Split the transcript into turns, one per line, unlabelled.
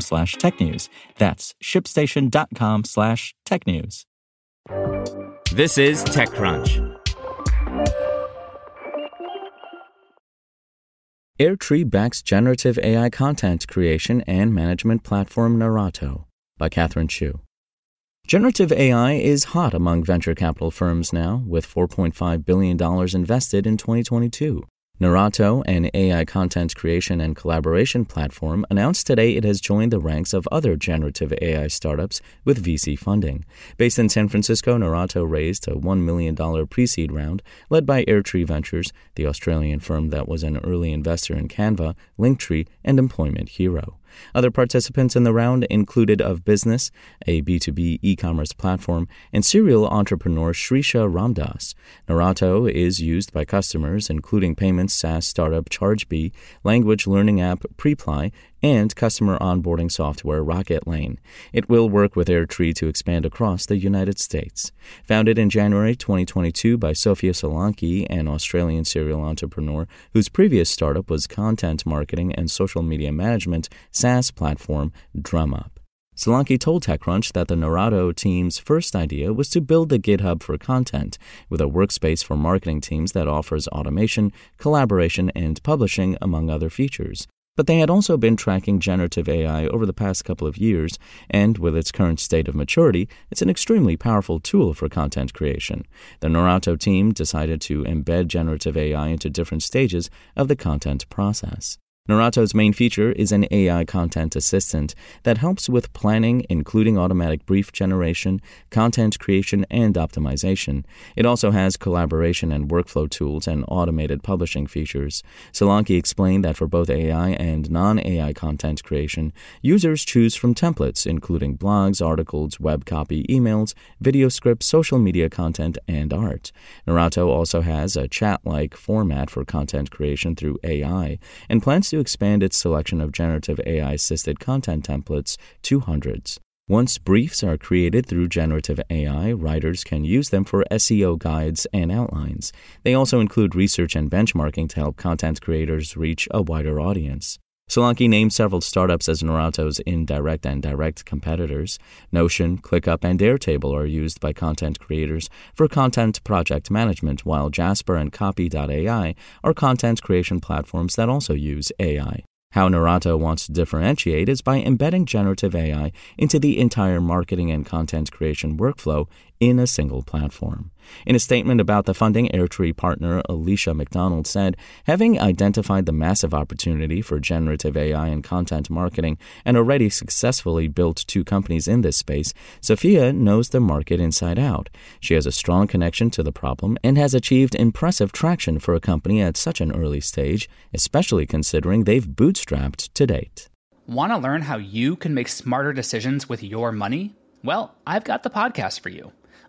slash technews. That's shipstation.com slash technews.
This is TechCrunch.
Airtree backs generative AI content creation and management platform Narrato by Catherine Shu. Generative AI is hot among venture capital firms now, with $4.5 billion invested in 2022. Narrato, an AI content creation and collaboration platform, announced today it has joined the ranks of other generative AI startups with VC funding. Based in San Francisco, Narrato raised a $1 million pre seed round led by Airtree Ventures, the Australian firm that was an early investor in Canva, Linktree, and Employment Hero. Other participants in the round included OfBusiness, a B2B e commerce platform, and serial entrepreneur Shrisha Ramdas. Narrato is used by customers, including payments SaaS startup ChargeBee, language learning app Preply, and customer onboarding software Rocketlane. It will work with Airtree to expand across the United States. Founded in January 2022 by Sophia Solanki, an Australian serial entrepreneur whose previous startup was content marketing and social media management SaaS platform DrumUp. Solanki told TechCrunch that the Narrato team's first idea was to build the GitHub for content, with a workspace for marketing teams that offers automation, collaboration, and publishing, among other features. But they had also been tracking generative AI over the past couple of years, and with its current state of maturity, it's an extremely powerful tool for content creation. The Narrato team decided to embed generative AI into different stages of the content process. Narrato's main feature is an AI content assistant that helps with planning, including automatic brief generation, content creation, and optimization. It also has collaboration and workflow tools and automated publishing features. Solanki explained that for both AI and non AI content creation, users choose from templates, including blogs, articles, web copy, emails, video scripts, social media content, and art. Narrato also has a chat like format for content creation through AI and plans to expand its selection of generative AI assisted content templates to hundreds. Once briefs are created through generative AI, writers can use them for SEO guides and outlines. They also include research and benchmarking to help content creators reach a wider audience. Solanki named several startups as Narrato's indirect and direct competitors. Notion, ClickUp, and Airtable are used by content creators for content project management, while Jasper and Copy.ai are content creation platforms that also use AI. How Narrato wants to differentiate is by embedding generative AI into the entire marketing and content creation workflow in a single platform. In a statement about the funding, Airtree partner Elicia McDonald said, Having identified the massive opportunity for generative AI and content marketing and already successfully built two companies in this space, Sophia knows the market inside out. She has a strong connection to the problem and has achieved impressive traction for a company at such an early stage, especially considering they've bootstrapped to date.
Want to learn how you can make smarter decisions with your money? Well, I've got the podcast for you.